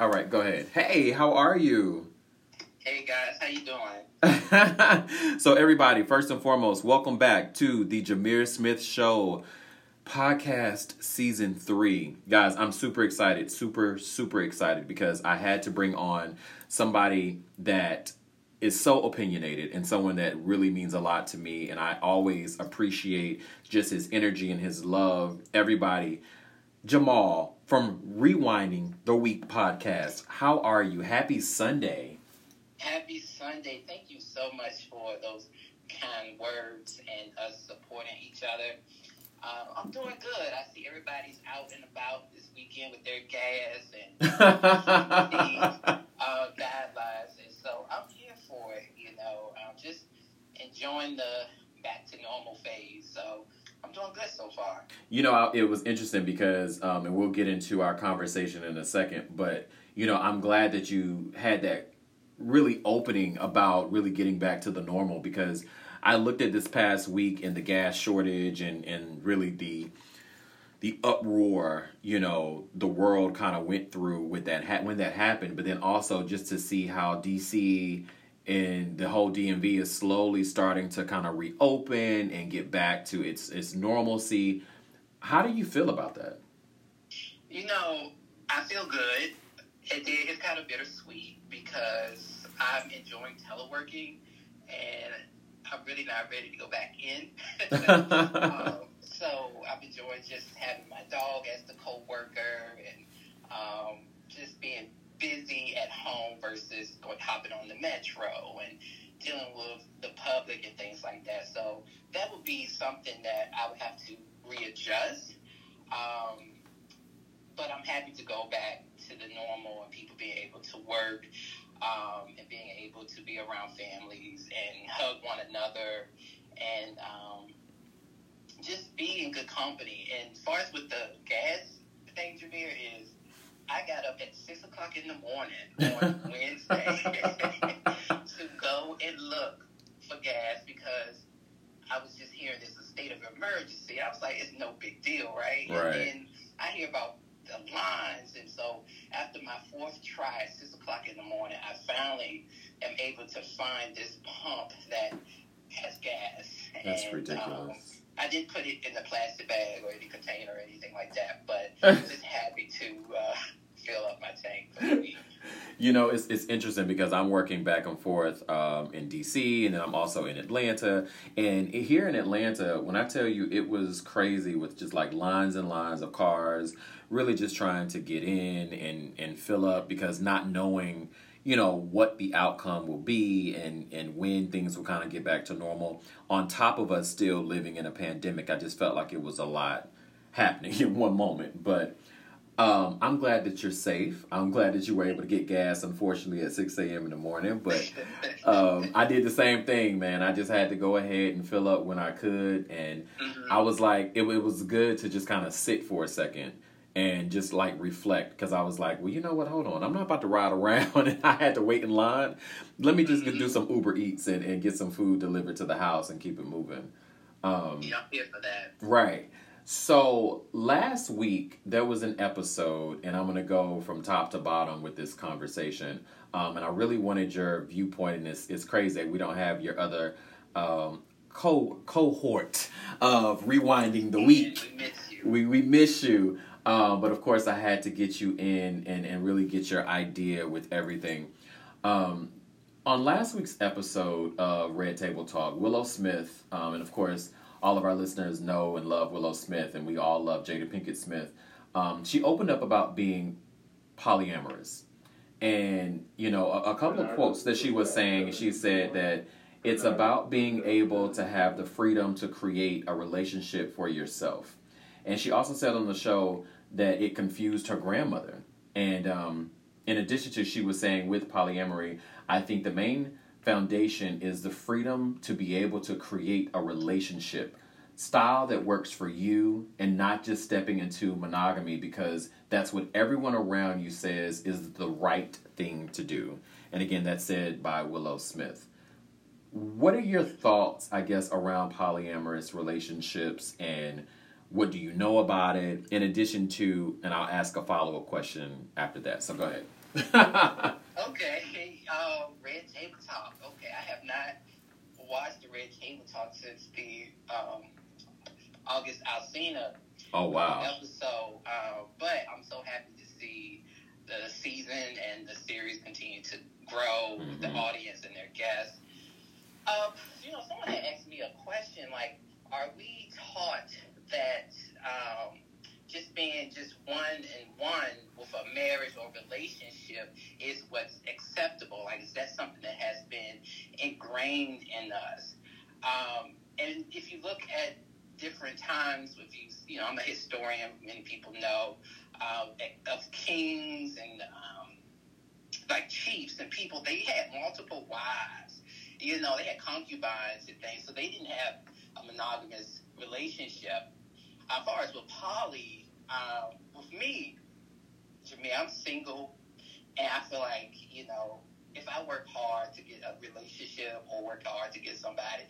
All right, go ahead. Hey, how are you? Hey guys, how you doing? so everybody, first and foremost, welcome back to the Jameer Smith Show podcast season 3. Guys, I'm super excited, super super excited because I had to bring on somebody that is so opinionated and someone that really means a lot to me and I always appreciate just his energy and his love. Everybody, Jamal from Rewinding the Week podcast. How are you? Happy Sunday. Happy Sunday. Thank you so much for those kind words and us supporting each other. Uh, I'm doing good. I see everybody's out and about this weekend with their gas and uh, guidelines, and so I'm here for it. You know, I'm just enjoying the back to normal phase. So I'm doing good so far. You know, it was interesting because, um, and we'll get into our conversation in a second, but you know, I'm glad that you had that really opening about really getting back to the normal because I looked at this past week and the gas shortage and and really the the uproar you know the world kind of went through with that ha- when that happened but then also just to see how DC and the whole DMV is slowly starting to kind of reopen and get back to its its normalcy. How do you feel about that? You know I feel good. It, it's kind of bittersweet because I'm enjoying teleworking and I'm really not ready to go back in. um, so I'm enjoying just having my dog as the co-worker and um, just being busy at home versus going hopping on the metro and dealing with the public and things like that. So that would be something that I would have to readjust. Um, but I'm happy to go back to the normal and people being able to work um, and being able to be around families and hug one another and um, just be in good company. And as far as with the gas thing, Jameer, is I got up at 6 o'clock in the morning on Wednesday to go and look for gas because I was just hearing there's a state of emergency. I was like, it's no big deal, right? Right. And then I hear about the lines. And so after my fourth try at six o'clock in the morning, I finally am able to find this pump that has gas. That's and, ridiculous. Um, I didn't put it in a plastic bag or any container or anything like that, but I'm just happy to uh, fill up my tank for the week. You know, it's it's interesting because I'm working back and forth um, in DC, and then I'm also in Atlanta. And here in Atlanta, when I tell you, it was crazy with just like lines and lines of cars, really just trying to get in and and fill up because not knowing you know what the outcome will be and and when things will kind of get back to normal on top of us still living in a pandemic i just felt like it was a lot happening in one moment but um, I'm glad that you're safe. I'm glad that you were able to get gas, unfortunately, at 6 a.m. in the morning. But um, I did the same thing, man. I just had to go ahead and fill up when I could. And Mhm. I was like, it, it was good to just kind of sit for a second and just like reflect because I was like, well, you know what? Hold on. I'm not about to ride around and I had to wait in line. Let me just do some Uber Eats and, and get some food delivered to the house and keep it moving. Um, Yeah, I'm here for that. Right. So last week there was an episode, and I'm gonna go from top to bottom with this conversation. Um, and I really wanted your viewpoint, and it's it's crazy that we don't have your other um, co cohort of rewinding the week. We miss you. We we miss you. Um, but of course, I had to get you in and, and really get your idea with everything. Um, on last week's episode of Red Table Talk, Willow Smith, um, and of course, all of our listeners know and love Willow Smith, and we all love Jada Pinkett Smith. Um, she opened up about being polyamorous. And, you know, a, a couple of quotes that she was saying, she said that it's about being able to have the freedom to create a relationship for yourself. And she also said on the show that it confused her grandmother. And um, in addition to, she was saying with polyamory, I think the main foundation is the freedom to be able to create a relationship style that works for you and not just stepping into monogamy because that's what everyone around you says is the right thing to do. And again, that's said by Willow Smith. What are your thoughts, I guess, around polyamorous relationships and what do you know about it? In addition to, and I'll ask a follow up question after that. So go ahead. okay, uh, Red Table Talk. Okay, I have not watched the Red Table Talk since the um, August Alsina oh wow episode. Uh, but I'm so happy to see the season and the series continue to grow with the audience ingrained in us? Um, and if you look at different times, if you, you know, I'm a historian, many people know um, of kings and um, like chiefs and people, they had multiple wives. You know, they had concubines and things, so they didn't have a monogamous relationship. As far as with poly, um, with me, Jimmy, I'm single, and I feel like you know, if I work hard to get a relationship or work hard to get somebody,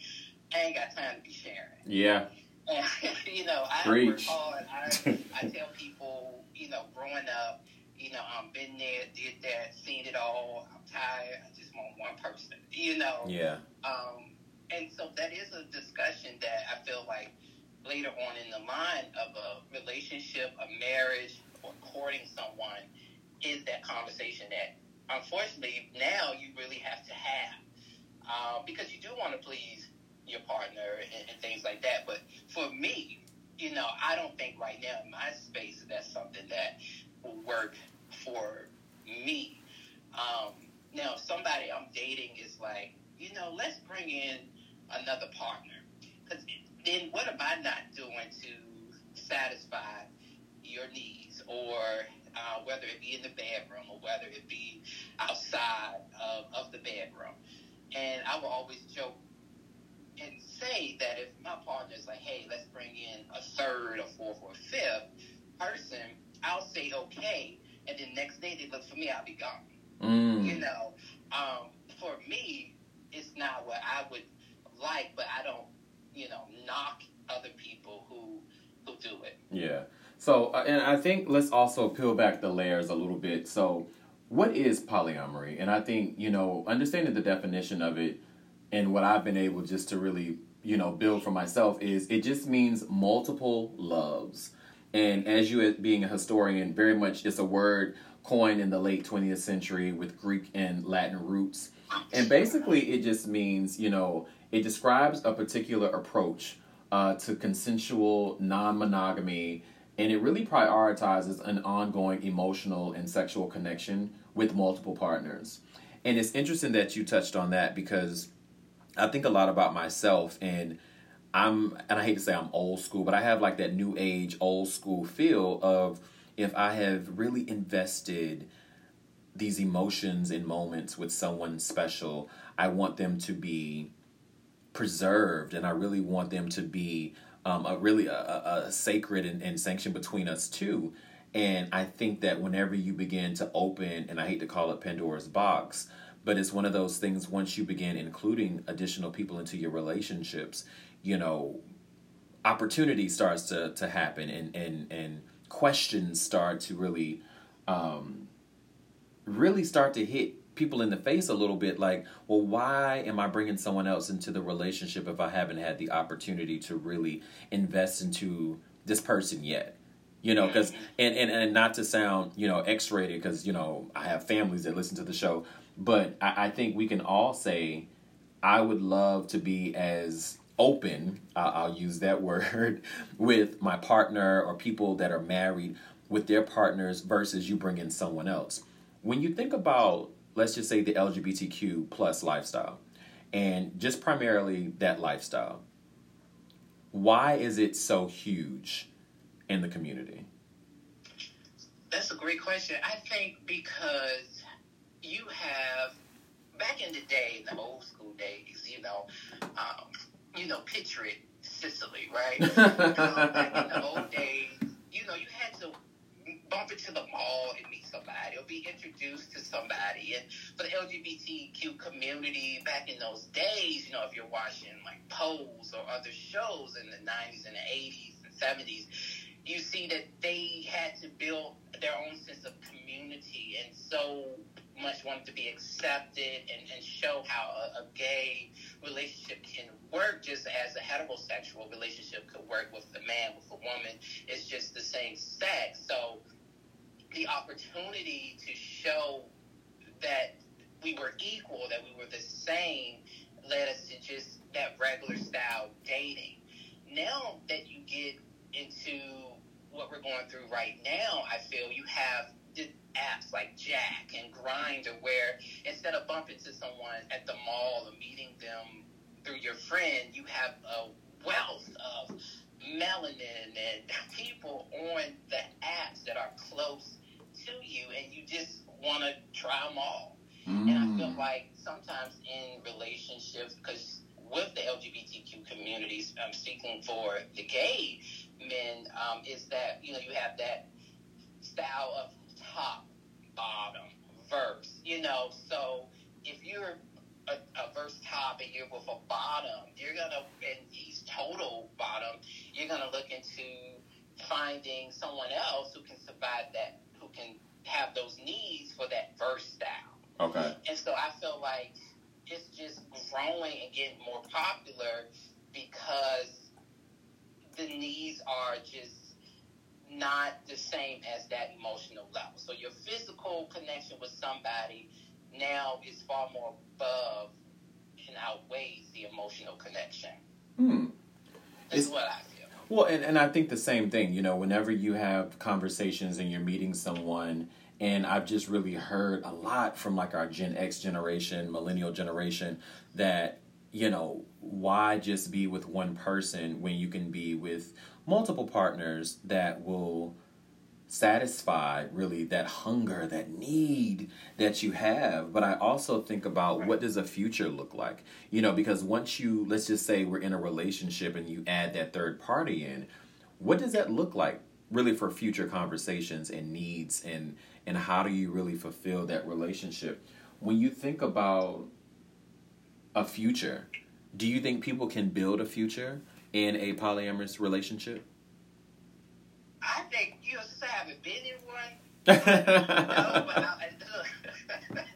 I ain't got time to be sharing. yeah And, you know, I Preach. work hard. I, I tell people, you know, growing up, you know, I've been there, did that, seen it all. I'm tired. I just want one person, you know. yeah Um, and so that is a discussion that I feel like later on in the line of a relationship, a marriage, or courting someone is that conversation that unfortunately now you really have to have uh, because you do want to please your partner and, and things like that. But for me, you know, I don't think right now in my space that's something that will work for me. Um, now, if somebody I'm dating is like, you know, let's bring in another partner. Because then what am I not doing to satisfy your needs? Or uh, whether it be in the bedroom or whether it be outside of, of the bedroom. And I will always joke and say that if my partner is like, hey, let's bring in a third or fourth or fifth person, I'll say okay. And then next day they look for me, I'll be gone. mm. You know, um, for me, it's not what I would like, but I don't, you know, knock other people who who do it. Yeah. So, uh, and I think let's also peel back the layers a little bit. So, what is polyamory? And I think, you know, understanding the definition of it and what I've been able just to really, you know, build for myself is it just means multiple loves. And as you, being a historian, very much it's a word coined in the late 20th century with Greek and Latin roots. And basically, it just means, you know, it describes a particular approach uh, to consensual non monogamy, and it really prioritizes an ongoing emotional and sexual connection with multiple partners. And it's interesting that you touched on that because I think a lot about myself, and I'm, and I hate to say I'm old school, but I have like that new age, old school feel of if I have really invested these emotions and moments with someone special, I want them to be preserved and I really want them to be um, a really a, a, sacred and, and sanction between us too. And I think that whenever you begin to open, and I hate to call it Pandora's box, but it's one of those things once you begin including additional people into your relationships, you know, opportunity starts to, to happen and, and, and questions start to really um, really start to hit people in the face a little bit like well why am i bringing someone else into the relationship if i haven't had the opportunity to really invest into this person yet? You know because and, and and not to sound you know x-rated because you know i have families that listen to the show but I, I think we can all say i would love to be as open uh, i'll use that word with my partner or people that are married with their partners versus you bring in someone else. When you think about let's just say the lgbtq plus lifestyle and just primarily that lifestyle why is it so huge in the community That's a great question. I think because you have back in the day, in the old school days, you know, um, you know, picture it, Sicily, right? um, back in the old days, you know, you had to bump into the mall and meet somebody or be introduced to somebody. And for the LGBTQ community back in those days, you know, if you're watching like Pose or other shows in the 90s and the 80s and 70s, you see that they had to build their own sense of community and so much wanted to be accepted and, and show how a, a gay relationship can work just as a heterosexual relationship could work with a man, with a woman. It's just the same sex. So the opportunity to show that we were equal, that we were the same, led us to just that regular style dating. Now that you get into what we're going through right now, I feel you have apps like Jack and Grindr, where instead of bumping into someone at the mall or meeting them through your friend, you have a wealth of melanin and people on the apps that are close to you, and you just want to try them all. Mm. And I feel mm. like sometimes in relationships, because with the LGBTQ communities, I'm speaking for the gay men, um, is that you know you have that style of top, bottom, verse. You know, so if you're a, a verse top and you're with a bottom, you're gonna in these total bottom. You're gonna look into finding someone else who can survive that, who can have those needs for that verse style. Okay. And so I feel like it's just growing and getting more popular because the needs are just not the same as that emotional level. So your physical connection with somebody now is far more above and outweighs the emotional connection. Hmm. That's what I feel. Well, and, and I think the same thing, you know, whenever you have conversations and you're meeting someone and I've just really heard a lot from like our Gen X generation, millennial generation, that, you know, why just be with one person when you can be with multiple partners that will satisfy really that hunger, that need that you have. But I also think about what does a future look like? You know, because once you, let's just say we're in a relationship and you add that third party in, what does that look like really for future conversations and needs and and how do you really fulfill that relationship when you think about a future do you think people can build a future in a polyamorous relationship? I think you know since i haven't been in one no, but I,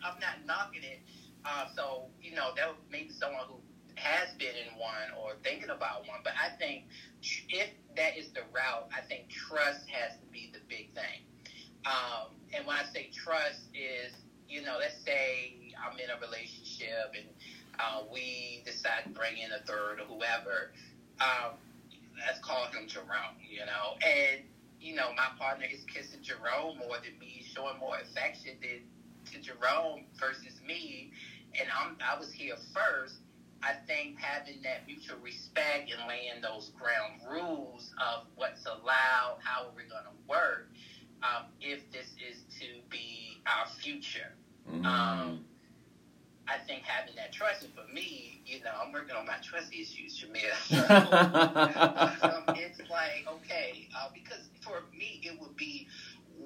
am not knocking it. Uh, so you know that maybe someone who has been in one or thinking about one but i think if that is the route i think trust has to be the big thing. Um, and when I say trust is, you know, let's say I'm in a relationship and uh, we decide to bring in a third or whoever. Um, let's call him Jerome, you know, and you know my partner is kissing Jerome more than me, showing more affection than to Jerome versus me, and I'm I was here first. I think having that mutual respect and laying those ground rules of what's allowed, how are we going to work, um, if this is to be our future. Mm-hmm. Um, think having that trust, and for me, you know, I'm working on my trust issues, Jamil. um, it's like, okay, uh, because for me, it would be,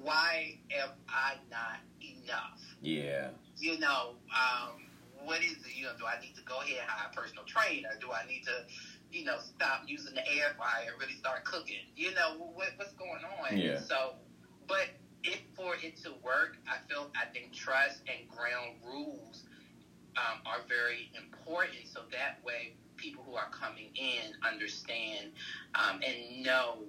why am I not enough? Yeah. You know, um, what is it? You know, do I need to go ahead and hire a personal trainer? Do I need to, you know, stop using the air fryer and really start cooking? You know, what, what's going on? Yeah. So but if for it to work, I feel I think trust and ground rules um, are very important. So that way, people who are coming in understand um, and know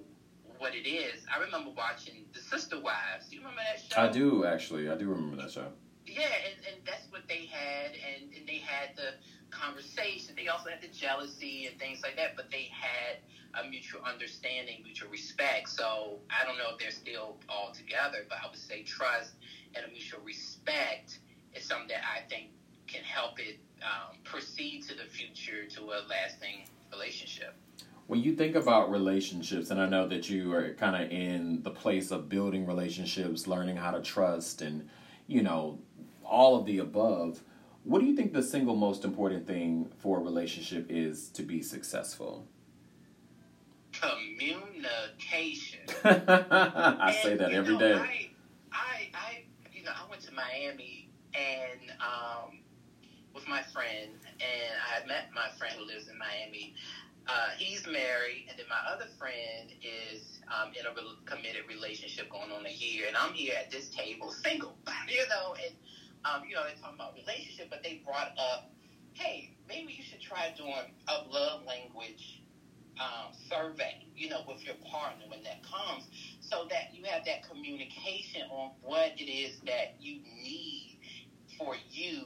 what it is. I remember watching The Sister Wives. Do you remember that show? I do actually. I do remember that show. Yeah, and, and that's what they had, and, and they had the conversation. They also had the jealousy and things like that, but they had a mutual understanding, mutual respect. So I don't know if they're still all together, but I would say trust and a mutual respect is something that I think can help it um, proceed to the future to a lasting relationship. When you think about relationships, and I know that you are kind of in the place of building relationships, learning how to trust, and you know all of the above. What do you think the single most important thing for a relationship is to be successful? communication. I and, say that every know, day. I, I, I, you know, I went to Miami and um, with my friend, and I had met my friend who lives in Miami. uh, he's married, and then my other friend is um, in a re- committed relationship going on a year, and I'm here at this table single, you know, and um, you know they're talking about relationship, but they brought up, hey, maybe you should try doing a love language um, survey, you know, with your partner when that comes, so that you have that communication on what it is that you need for you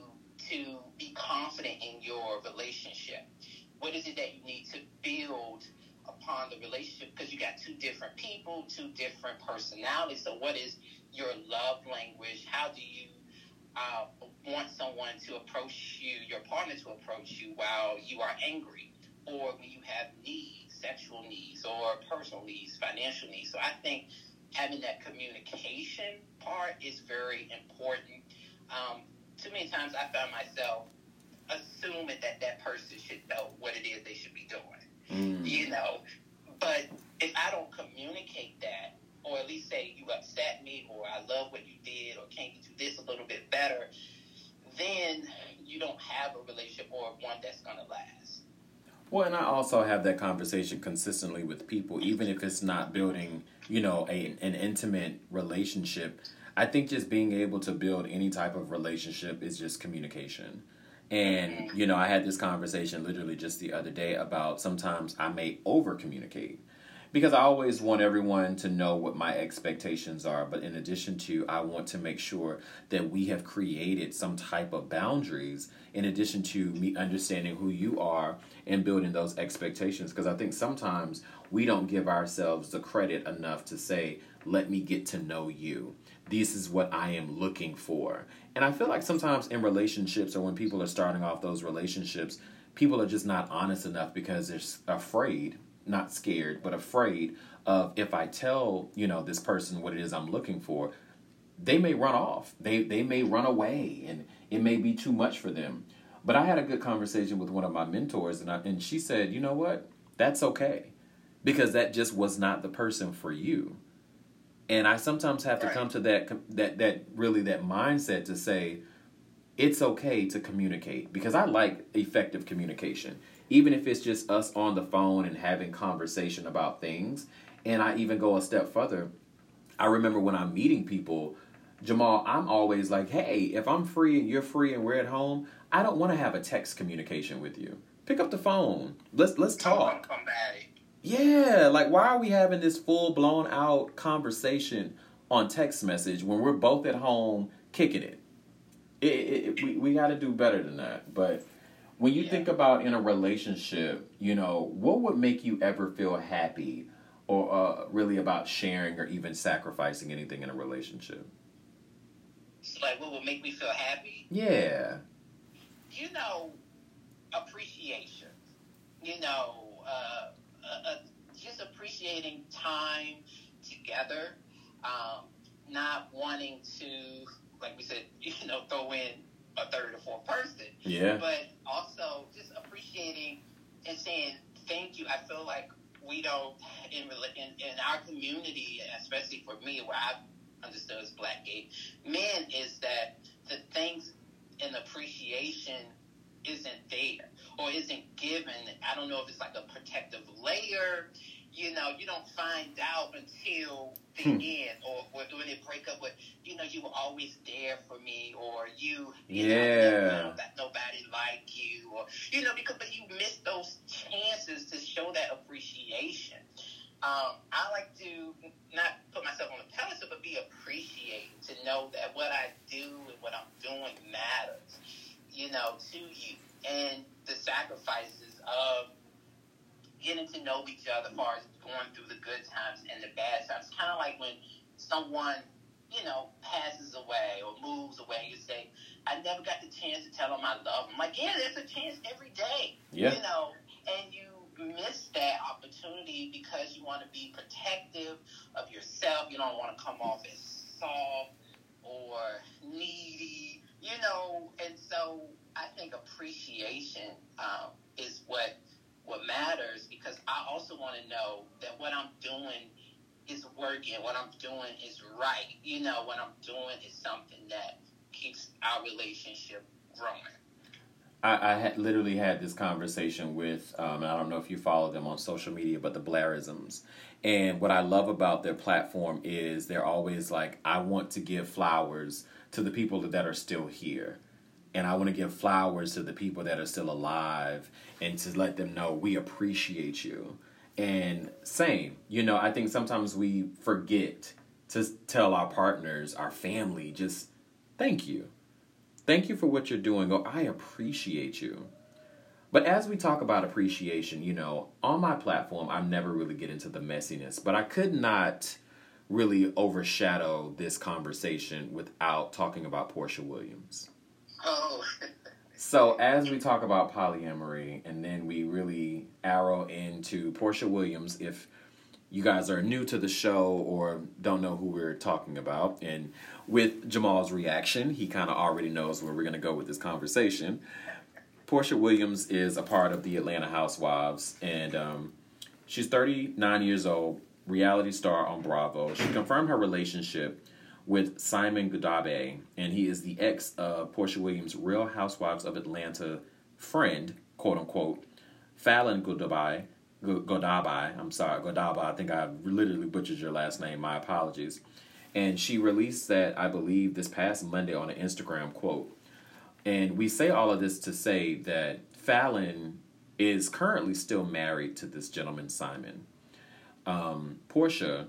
to be confident in your relationship. What is it that you need to build upon the relationship? Because you got two different people, two different personalities. So, what is your love language? How do you uh, want someone to approach you, your partner to approach you while you are angry, or when you have needs, sexual needs, or personal needs, financial needs? So, I think having that communication part is very important. Um, too many times I found myself assuming that that person should know what it is they should be doing. Mm. You know, but if I don't communicate that, or at least say you upset me, or I love what you did, or can you do this a little bit better, then you don't have a relationship or one that's going to last. Well, and I also have that conversation consistently with people, even if it's not building, you know, a, an intimate relationship. I think just being able to build any type of relationship is just communication. And, you know, I had this conversation literally just the other day about sometimes I may over communicate because I always want everyone to know what my expectations are. But in addition to, I want to make sure that we have created some type of boundaries in addition to me understanding who you are and building those expectations. Because I think sometimes we don't give ourselves the credit enough to say, let me get to know you. This is what I am looking for. And I feel like sometimes in relationships or when people are starting off those relationships, people are just not honest enough because they're afraid, not scared, but afraid of if I tell, you know, this person what it is I'm looking for, they may run off. They they may run away and it may be too much for them. But I had a good conversation with one of my mentors and I, and she said, "You know what? That's okay." Because that just was not the person for you and I sometimes have to right. come to that that that really that mindset to say it's okay to communicate because I like effective communication, even if it's just us on the phone and having conversation about things. And I even go a step further. I remember when I'm meeting people, Jamal, I'm always like, hey, if I'm free and you're free and we're at home, I don't want to have a text communication with you. Pick up the phone. Let's let's talk. Yeah, like why are we having this full blown out conversation on text message when we're both at home kicking it? it, it, it we we got to do better than that. But when you yeah. think about in a relationship, you know, what would make you ever feel happy or uh, really about sharing or even sacrificing anything in a relationship? So like, what would make me feel happy? Yeah. You know, appreciation. You know, uh, uh, just appreciating time together, um, not wanting to, like we said, you know, throw in a third or fourth person. Yeah. But also just appreciating and saying thank you. I feel like we don't in in, in our community, especially for me, where I've understood as black gay men, is that the things and appreciation isn't there or isn't given. I don't know if it's like a protective layer. You know, you don't find out until the hmm. end, or, or when they break up with, you know, you were always there for me, or you, you yeah, know, that nobody liked you, or you know, because but you missed those chances to show that appreciation. Um, I like to not put myself on a pedestal, but be appreciated to know that what I do and what I'm doing matters, you know, to you and the sacrifices of getting to know each other as far as going through the good times and the bad times. Kind of like when someone, you know, passes away or moves away, you say, I never got the chance to tell them I love them. Like, yeah, there's a chance every day. Yeah. You know, and you miss that opportunity because you want to be protective of yourself. You don't want to come off as soft or needy, you know, and so I think appreciation um, is what what matters because I also want to know that what I'm doing is working, what I'm doing is right. You know, what I'm doing is something that keeps our relationship growing. I, I had literally had this conversation with, um, I don't know if you follow them on social media, but the Blairisms. And what I love about their platform is they're always like, I want to give flowers to the people that are still here. And I want to give flowers to the people that are still alive and to let them know we appreciate you. And same, you know, I think sometimes we forget to tell our partners, our family, just thank you Thank you for what you're doing. Oh, I appreciate you. But as we talk about appreciation, you know, on my platform, I never really get into the messiness, but I could not really overshadow this conversation without talking about Porsha Williams. So as we talk about polyamory, and then we really arrow into Porsha Williams, if you guys are new to the show or don't know who we're talking about, and with Jamal's reaction, he kind of already knows where we're going to go with this conversation. Porsha Williams is a part of the Atlanta Housewives, and um, she's 39 years old, reality star on Bravo. She confirmed her relationship with Simon Guodabe, and he is the ex of Porsha Williams' Real Housewives of Atlanta friend, quote unquote, Falynn Guodabe. Guodabe, I'm sorry, Guodabe. I think I literally butchered your last name. My apologies. And she released that, I believe, this past Monday on an Instagram quote. And we say all of this to say that Falynn is currently still married to this gentleman, Simon. Um, Porsha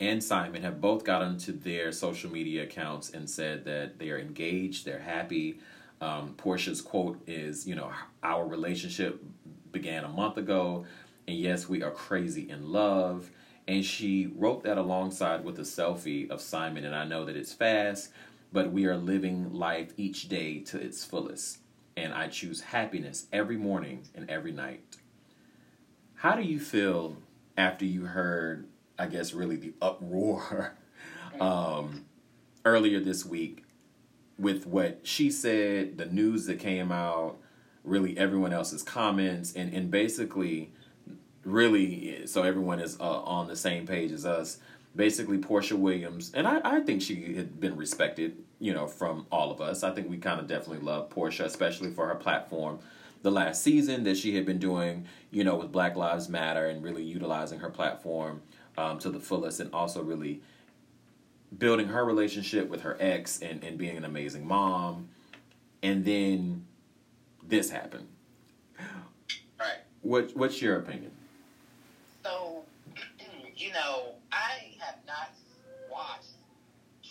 and Simon have both got onto their social media accounts and said that they are engaged, they're happy. Um, Porsha's quote is, you know, our relationship began a month ago, and yes, we are crazy in love. And she wrote that alongside with a selfie of Simon. And I know that it's fast, but we are living life each day to its fullest. And I choose happiness every morning and every night. How do you feel after you heard, I guess, really the uproar um, earlier this week with what she said, the news that came out, really everyone else's comments, and, and basically really so everyone is uh, on the same page as us basically Porsha Williams, and I, I think she had been respected, you know, from all of us. I think we kind of definitely love Porsha, especially for her platform. The last season that she had been doing, you know, with Black Lives Matter and really utilizing her platform um, to the fullest, and also really building her relationship with her ex and, and being an amazing mom. And then this happened. Right. What What's your opinion? So you know, I have not watched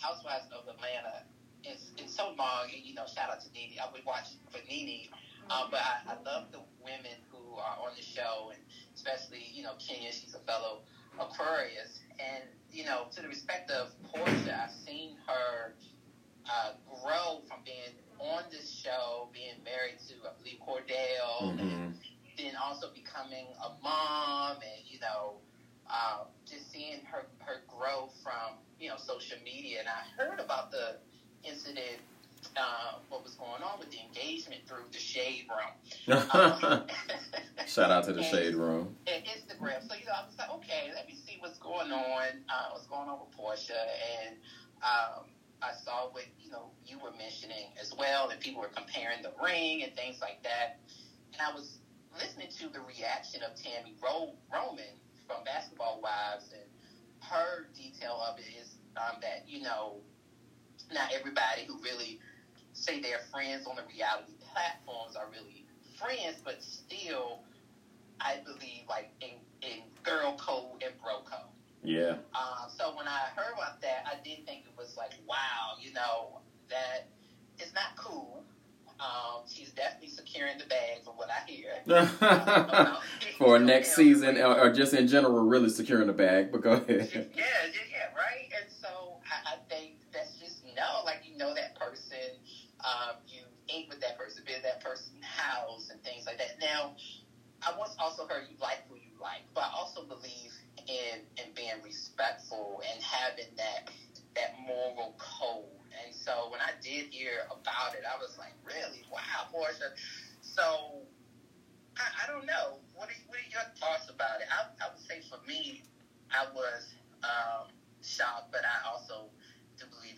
Housewives of Atlanta in, in so long. And you know, shout out to Nene. I would watch for Nene, um, but I, I love the women who are on the show, and especially you know Kenya. She's a fellow Aquarius, and you know, to the respect of Porsha, I've seen her uh, grow from being on this show, being married to I believe Kordell, mm-hmm. and then also becoming a mom, and you know um, just seeing her her grow from you know social media, and I heard about the incident. Uh, what was going on with the engagement through the shade room? Um, Shout out to the and, shade room and Instagram. So you know, I was like, okay, let me see what's going on. Uh, what's going on with Porsha? And um, I saw what you know you were mentioning as well, and people were comparing the ring and things like that. And I was listening to the reaction of Tami Ro- Roman from Basketball Wives, and her detail of it is um, that you know, not everybody who really say they're friends on the reality platforms are really friends, but still, I believe like in in girl code and bro code. Yeah. Um, so when I heard about that, I did think it was like, wow, you know, that is not cool. Um, she's definitely securing the bag from what I hear. For next season, or, or, just in general, really securing the bag. But go ahead. Yeah, yeah, yeah, right. And so I, I think that's just no, like you know that person, um, you ate with that person, been that person's house, and things like that. Now, I once also heard you like who you like, but I also believe in in being respectful and having that that moral code and so when I did hear about it, I was like, really? Wow, Porsha. So I, I don't know. What are, what are your thoughts about it? I, I would say for me, I was um, shocked, but I also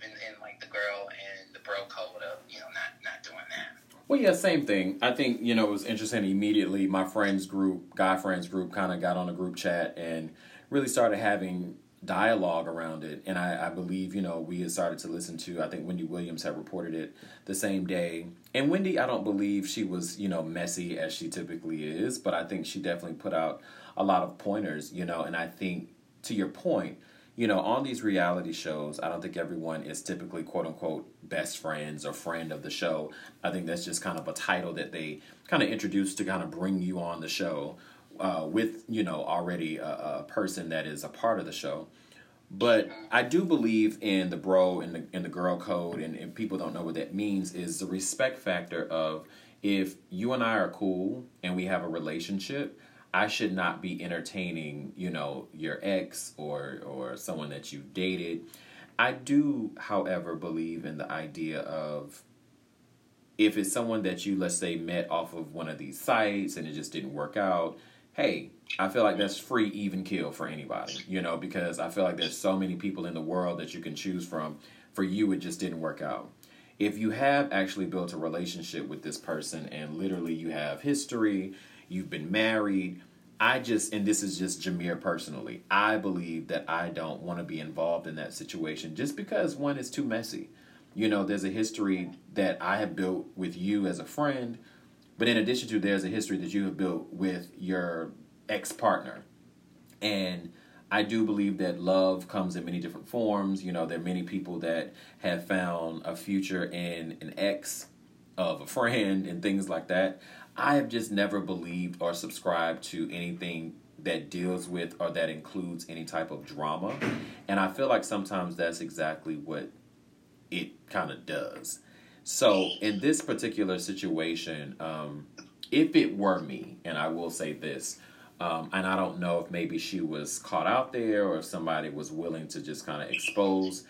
in like the girl and the bro code of, you know, not, not doing that. Well, yeah, same thing. I think you know it was interesting. Immediately, my friends group, guy friends group, kind of got on a group chat and really started having dialogue around it. And I, I believe you know we had started to listen to. I think Wendy Williams had reported it the same day. And Wendy, I don't believe she was you know messy as she typically is, but I think she definitely put out a lot of pointers. You know, and I think to your point you know, on these reality shows, I don't think everyone is typically quote unquote best friends or friend of the show. I think that's just kind of a title that they kind of introduce to kind of bring you on the show uh, with, you know, already a, a, person that is a part of the show. But I do believe in the bro and the, in the girl code, and, and people don't know what that means, is the respect factor of if you and I are cool and we have a relationship, I should not be entertaining, you know, your ex or or someone that you've dated. I do, however, believe in the idea of if it's someone that you let's say met off of one of these sites and it just didn't work out, hey, I feel like that's free even kill for anybody, you know, because I feel like there's so many people in the world that you can choose from. For you it just didn't work out. If you have actually built a relationship with this person and literally you have history, you've been married, I just, and this is just Jameer personally, I believe that I don't want to be involved in that situation just because one is too messy. You know, there's a history that I have built with you as a friend, but in addition to, there's a history that you have built with your ex partner. And I do believe that love comes in many different forms. You know, there are many people that have found a future in an ex of a friend and things like that. I have just never believed or subscribed to anything that deals with or that includes any type of drama. And I feel like sometimes that's exactly what it kind of does. So in this particular situation, um, if it were me, and I will say this, um, and I don't know if maybe she was caught out there or if somebody was willing to just kind of expose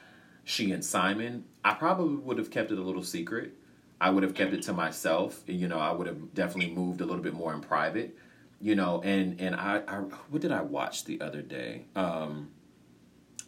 she and Simon, I probably would have kept it a little secret. I would have kept it to myself. You know, I would have definitely moved a little bit more in private. You know, and and I, I what did I watch the other day? Um,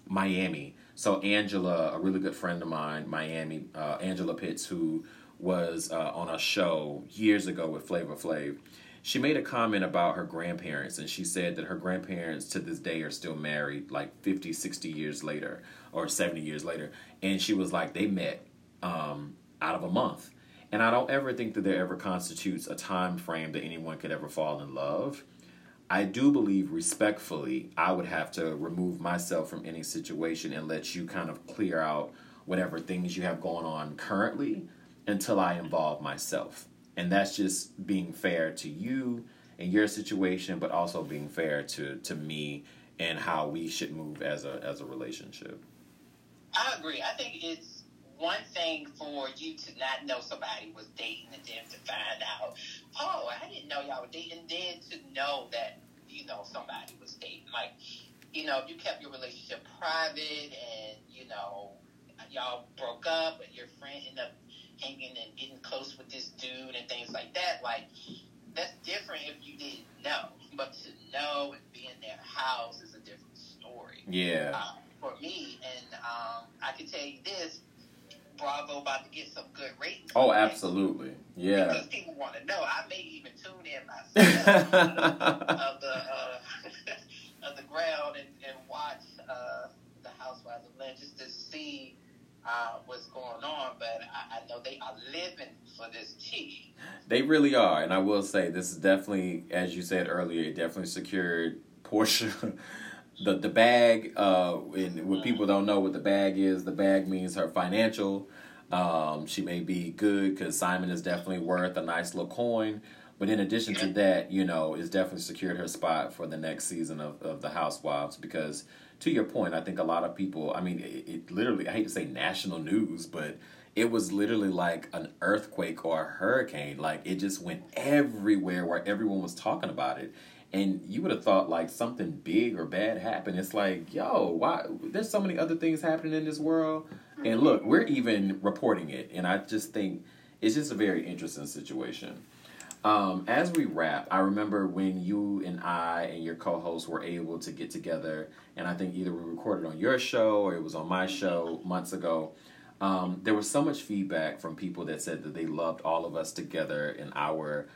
Miami. So Angela, a really good friend of mine, Miami, uh, Angela Pitts, who was uh, on a show years ago with Flavor Flav. She made a comment about her grandparents, and she said that her grandparents to this day are still married, like 50, 60 years later, or 70 years later. And she was like, they met um, out of a month. And I don't ever think that there ever constitutes a time frame that anyone could ever fall in love. I do believe respectfully, I would have to remove myself from any situation and let you kind of clear out whatever things you have going on currently until I involve myself. And that's just being fair to you and your situation, but also being fair to, to me and how we should move as a as a relationship. I agree. I think it's one thing for you to not know somebody was dating and then to find out, oh, I didn't know y'all were dating, and then to know that, you know, somebody was dating. Like, you know, if you kept your relationship private and, you know, y'all broke up, but your friend ended up hanging and getting close with this dude and things like that, like, that's different if you didn't know. But to know and be in their house is a different story. Yeah. Um, for me, and um, I can tell you this Bravo about to get some good ratings. Oh, absolutely. Yeah. Because people want to know. I may even tune in myself of the uh, of the ground and, and watch uh, the Housewives of Atlanta just to see uh, what's going on. But I, I know they are living for this tea. They really are, and I will say this is definitely, as you said earlier, it definitely secured Porsha the the bag. Uh, and what people don't know what the bag is, the bag means her financial. Um, she may be good because Simon is definitely worth a nice little coin. But in addition to that, you know, it's definitely secured her spot for the next season of, of the Housewives because, to your point, I think a lot of people, I mean, it, it literally, I hate to say national news, but it was literally like an earthquake or a hurricane. Like it just went everywhere where everyone was talking about it and you would have thought like something big or bad happened. It's like, yo, why? There's so many other things happening in this world, and look, we're even reporting it. And I just think it's just a very interesting situation. Um, as we wrap, I remember when you and I and your co-hosts were able to get together, and I think either we recorded on your show or it was on my show months ago. Um, there was so much feedback from people that said that they loved all of us together in our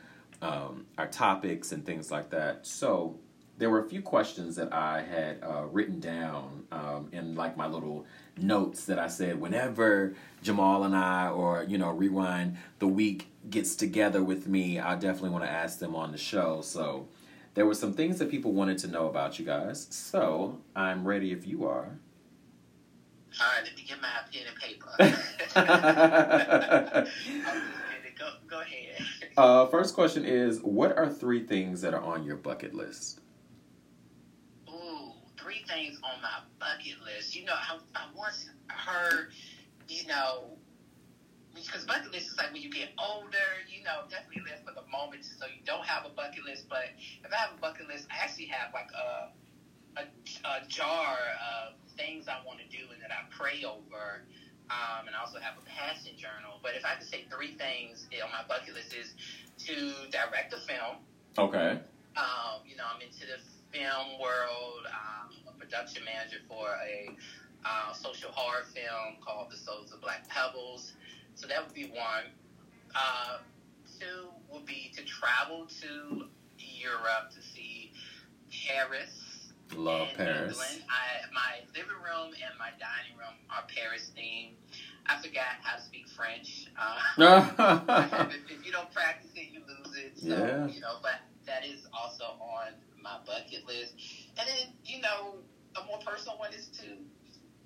um, our topics and things like that. So there were a few questions that I had uh, written down um, in like my little notes that I said whenever Jamal and I or you know Rewind the week gets together with me, I definitely want to ask them on the show. So there were some things that people wanted to know about you guys. So I'm ready if you are. All right, let me get my pen and paper. Uh, first question is What are three things that are on your bucket list? Ooh, three things on my bucket list. You know, I, I once heard, you know, because bucket list is like when you get older, you know, definitely live for the moment. So you don't have a bucket list, but if I have a bucket list, I actually have like a a, a jar of things I want to do and that I pray over. Um, and I also have a passion journal. But if I could say three things on my bucket list is to direct a film. Okay. Um, you know, I'm into the film world. I'm a production manager for a uh, social horror film called The Souls of Black Pebbles. So that would be one. Uh, two would be to travel to Europe to see Paris Love in Paris. England. I, my living room and my dining room are Paris themed. I forgot how to speak French. Uh, if, if you don't practice it, you lose it. So, Yeah. you know, but that is also on my bucket list. And then, you know, a more personal one is to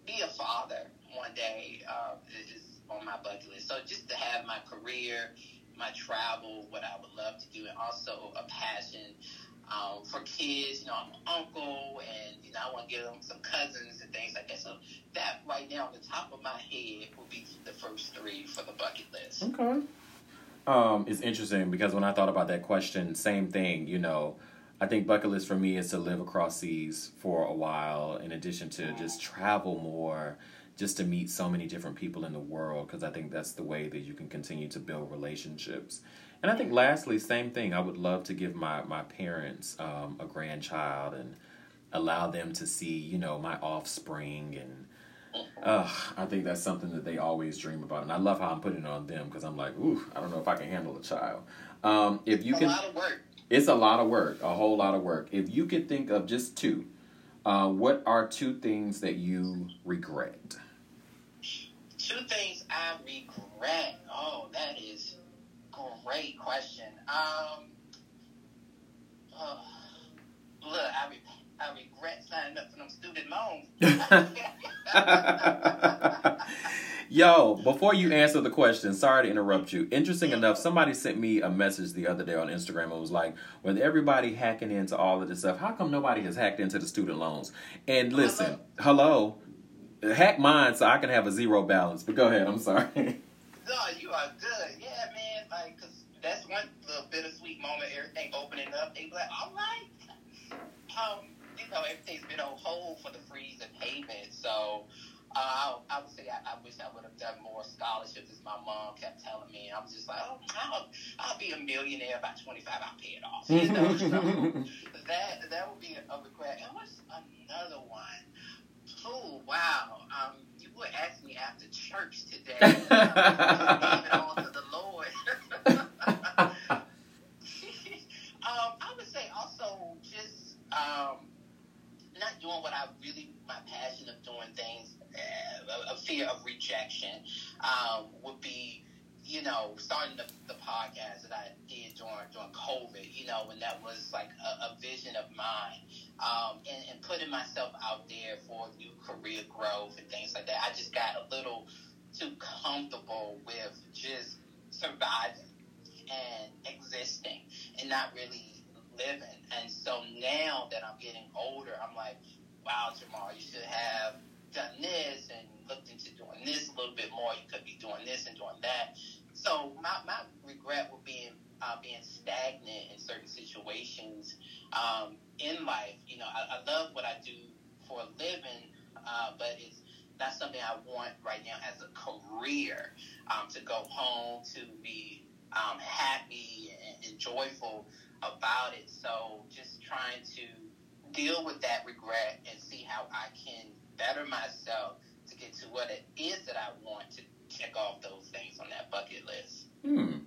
be a father one day uh, is on my bucket list. So just to have my career, my travel, what I would love to do, and also a passion um, for kids. You know, I'm an uncle, and you know, I want to give them some cousins and things like that. So that right now, on the top of my head, will be the first three for the bucket list. Okay. Um, it's interesting because when I thought about that question, same thing, you know, I think bucket list for me is to live across seas for a while, in addition to just travel more, just to meet so many different people in the world, because I think that's the way that you can continue to build relationships. And I think lastly, same thing, I would love to give my, my parents um, a grandchild and allow them to see, you know, my offspring and uh, I think that's something that they always dream about, and I love how I'm putting it on them because I'm like, ooh, I don't know if I can handle a child. Um, if you a can, lot of work. it's a lot of work, a whole lot of work. If you could think of just two, uh, what are two things that you regret? Two things I regret. Oh, that is great question. Um, uh, look, I, re- I regret signing up for them student loans. Yo, before you answer the question, sorry to interrupt you. Interesting enough, somebody sent me a message the other day on Instagram and was like, with everybody hacking into all of this stuff, how come nobody has hacked into the student loans? And listen, hello, hack mine so I can have a zero balance. But go ahead, I'm sorry. No, you are good. Yeah, man. Like, cause that's one little bittersweet moment. Everything opening up. They be like, all right. Um, you know, everything's been on hold for the freeze and payment. So, uh, I, I would say I, I wish I would have done more scholarships, as my mom kept telling me. I was just like, oh, I'll, I'll be a millionaire by 25. I'll pay it off. You know, so that that would be a regret. And what's another one? Oh wow. Um, you would ask me after church today. Gave it all to the Lord. um, I would say also just um, not doing what I really my passion of doing things. Uh, a, fear of rejection um, would be. You know, starting the, the podcast that I did during during COVID, you know, when that was like a, a vision of mine, um, and, and putting myself out there for new career growth and things like that. I just got a little too comfortable with just surviving and existing and not really living. And so now that I'm getting older, I'm like, wow, Jamal, you should have done this and looked into doing this a little bit more. You could be doing this and doing that. So my, my regret would be uh, being stagnant in certain situations um, in life. You know, I, I love what I do for a living, uh, but it's not something I want right now as a career. Um, to go home, to be um, happy and, and joyful about it. So just trying to deal with that regret and see how I can better myself to get to what it is that I want to check off those things on that bucket list. Hmm.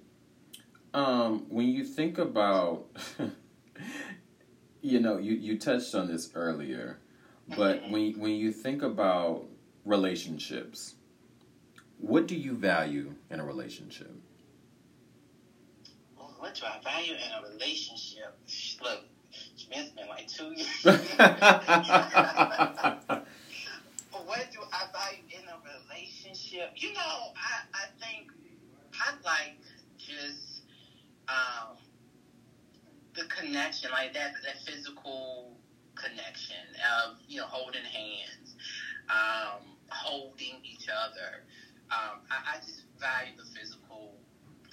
Um, when you think about, you know, you, you touched on this earlier, but Mhm. when when you think about relationships, what do you value in a relationship? What do I value in a relationship? Look, it's been like two years. what do I value in a relationship? You know, I, I think I like just um, the connection, like that, that physical connection of, you know, holding hands, um, holding each other. Um, I, I just value the physical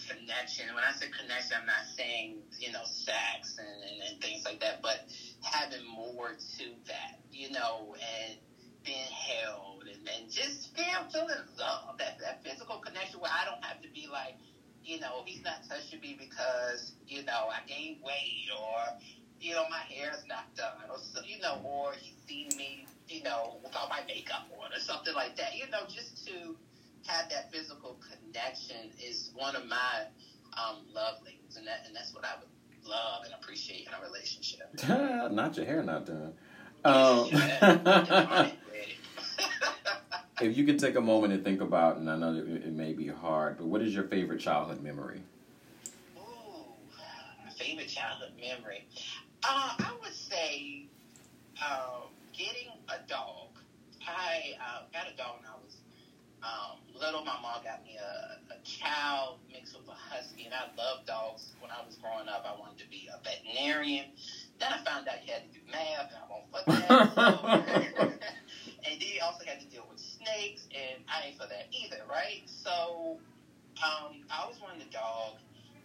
connection. When I say connection, I'm not saying, you know, sex and, and, and things like that, but having more to that, you know, and being held and, and just being feeling love, that, that physical connection where I don't have to be like, you know, he's not touching me because, you know, I gained weight or, you know, my hair's not done or, so, you know, or he's seen me, you know, without my makeup on or something like that. You know, just to have that physical connection is one of my um, love languages, and that and that's what I would love and appreciate in a relationship. not your hair not done. Um, if you could take a moment and think about, and I know it, it may be hard, but what is your favorite childhood memory? Ooh, my favorite childhood memory. Uh, I would say um, getting a dog. I uh, got a dog when I was um, little. My mom got me a, a chow mixed with a husky, and I loved dogs when I was growing up. I wanted to be a veterinarian. Then I found out you had to do math, and I won't fuck that. And then you also had to deal with snakes, and I ain't for that either, right? So um, I always wanted a dog,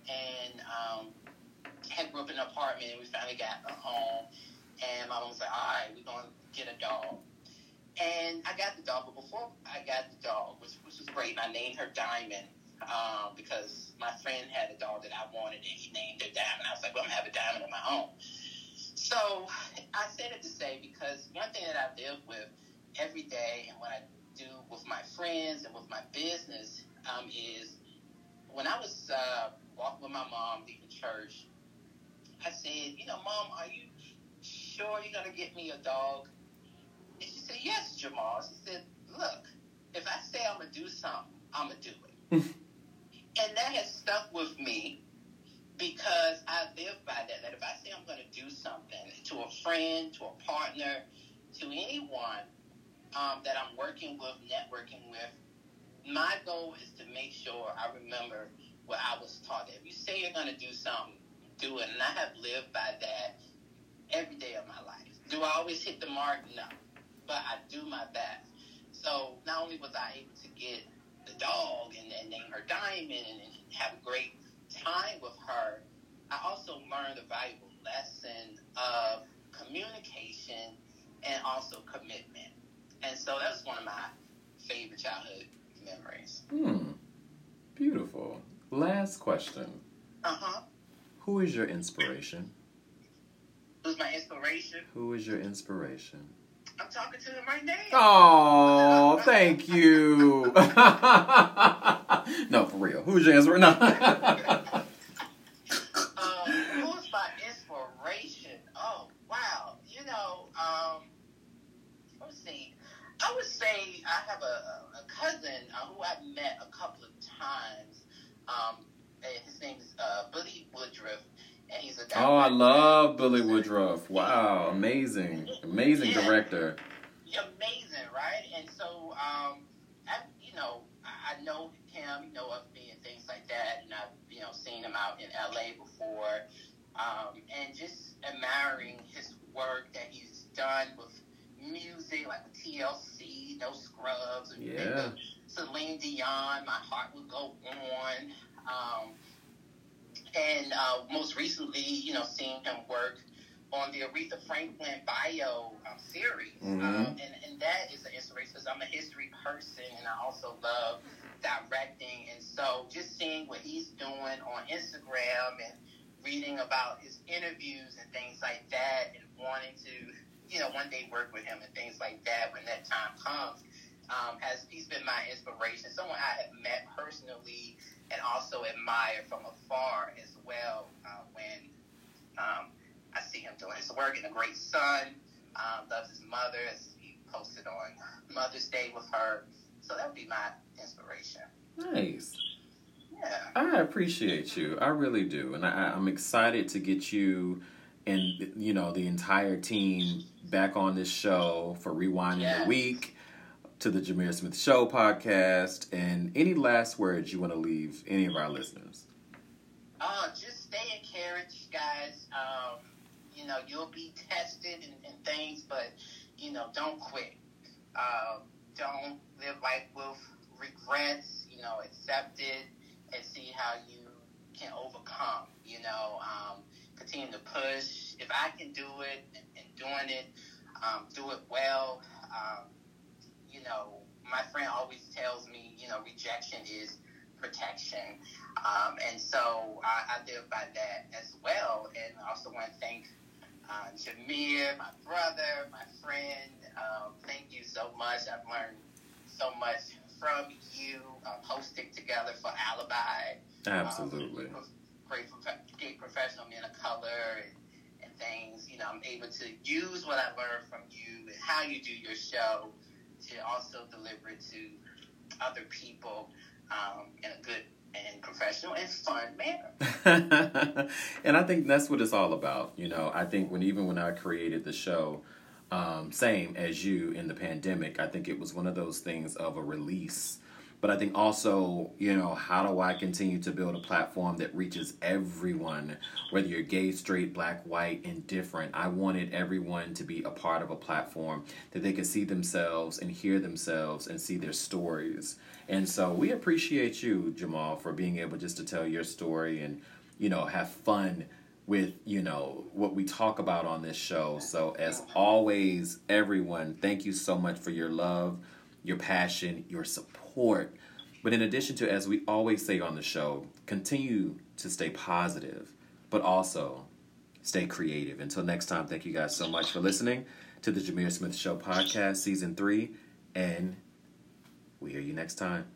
and um, had grew up in an apartment. And we finally got a home, and my mom was like, "All right, we're gonna get a dog." And I got the dog, but before I got the dog, which, which was great, I named her Diamond um, because my friend had a dog that I wanted, and he named her Diamond. I was like, "Well, I'm gonna have a Diamond of my own." So I said it to say because one thing that I live with every day, and what I do with my friends and with my business um, is when I was uh, walking with my mom leaving church, I said, you know, Mom, are you sure you're going to get me a dog? Said, yes, Jamal. She said, look, if I say I'm going to do something, I'm going to do it. and that has stuck with me because I live by that. That if I say I'm going to do something to a friend, to a partner, to anyone um, that I'm working with, networking with, my goal is to make sure I remember what I was taught. If you say you're going to do something, do it. And I have lived by that every day of my life. Do I always hit the mark? No. But I do my best. So not only was I able to get the dog and, and name her Diamond and, and have a great time with her, I also learned a valuable lesson of communication and also commitment. And so that was one of my favorite childhood memories. Hmm. Beautiful. Last question. Uh huh. Who is your inspiration? Who's my inspiration? Who is your inspiration? I'm talking to him right now. Oh, thank you. no, for real. Who's your inspiration? No. Um, who's my inspiration? Oh, wow. You know, um, let's see. I would say I have a, a cousin uh, who I've met a couple of times. Um, and his name is uh, Bille Woodruff, and he's a oh, I love Bille Woodruff. Wow, amazing, amazing Yeah. director. amazing, right? And so, um, I, you know, I, I know him, you know of me and things like that, and I've, you know, seen him out in LA before, um, and just admiring his work that he's done with music, like TLC, No Scrubs, and Yeah. Celine Dion, My Heart Will Go On, um, and uh, most recently, you know, seeing him work on the Aretha Franklin bio um, series. Mhm. Um, and, and that is an inspiration because I'm a history person and I also love directing. And so just seeing what he's doing on Instagram and reading about his interviews and things like that and wanting to, you know, one day work with him and things like that when that time comes. Um, has he's been my inspiration. Someone I have met personally and also admire from afar as well. Uh, when um, I see him doing his work and a great son, um, loves his mother. As he posted on Mother's Day with her, so that would be my inspiration. Nice. Yeah. I appreciate you. I really do, and I, I'm excited to get you and you know the entire team back on this show for rewinding Yes. the week to the Jameer Smith Show podcast. And any last words you want to leave any of our listeners? Uh, just stay encouraged, guys. Um, you know, you'll be tested and, and things, but you know, don't quit. Uh, don't live life with regrets. You know, accept it and see how you can overcome. You know, um, continue to push. If I can do it and, and doing it, um, do it well. Um, you know, my friend always tells me, you know, rejection is protection. Um, and so I, I live by that as well. And I also want to thank uh, Jameer, my brother, my friend. Um, thank you so much. I've learned so much from you um, hosting together for Alibi. Absolutely. Um, great, great professional men of color and, and things. You know, I'm able to use what I learned from you and how you do your show to also deliver it to other people um, in a good and professional and fun manner. and I think that's what it's all about. You know, I think when even when I created the show, um, same as you in the pandemic, I think it was one of those things of a release. But I think also, you know, how do I continue to build a platform that reaches everyone, whether you're gay, straight, black, white, indifferent? I wanted everyone to be a part of a platform that they could see themselves and hear themselves and see their stories. And so we appreciate you, Jamal, for being able just to tell your story and, you know, have fun with, you know, what we talk about on this show. So as always, everyone, thank you so much for your love, your passion, your support. But in addition to, as we always say on the show, continue to stay positive, but also stay creative. Until next time, thank you guys so much for listening to the Jameer Smith Show podcast, season three, and we hear you next time.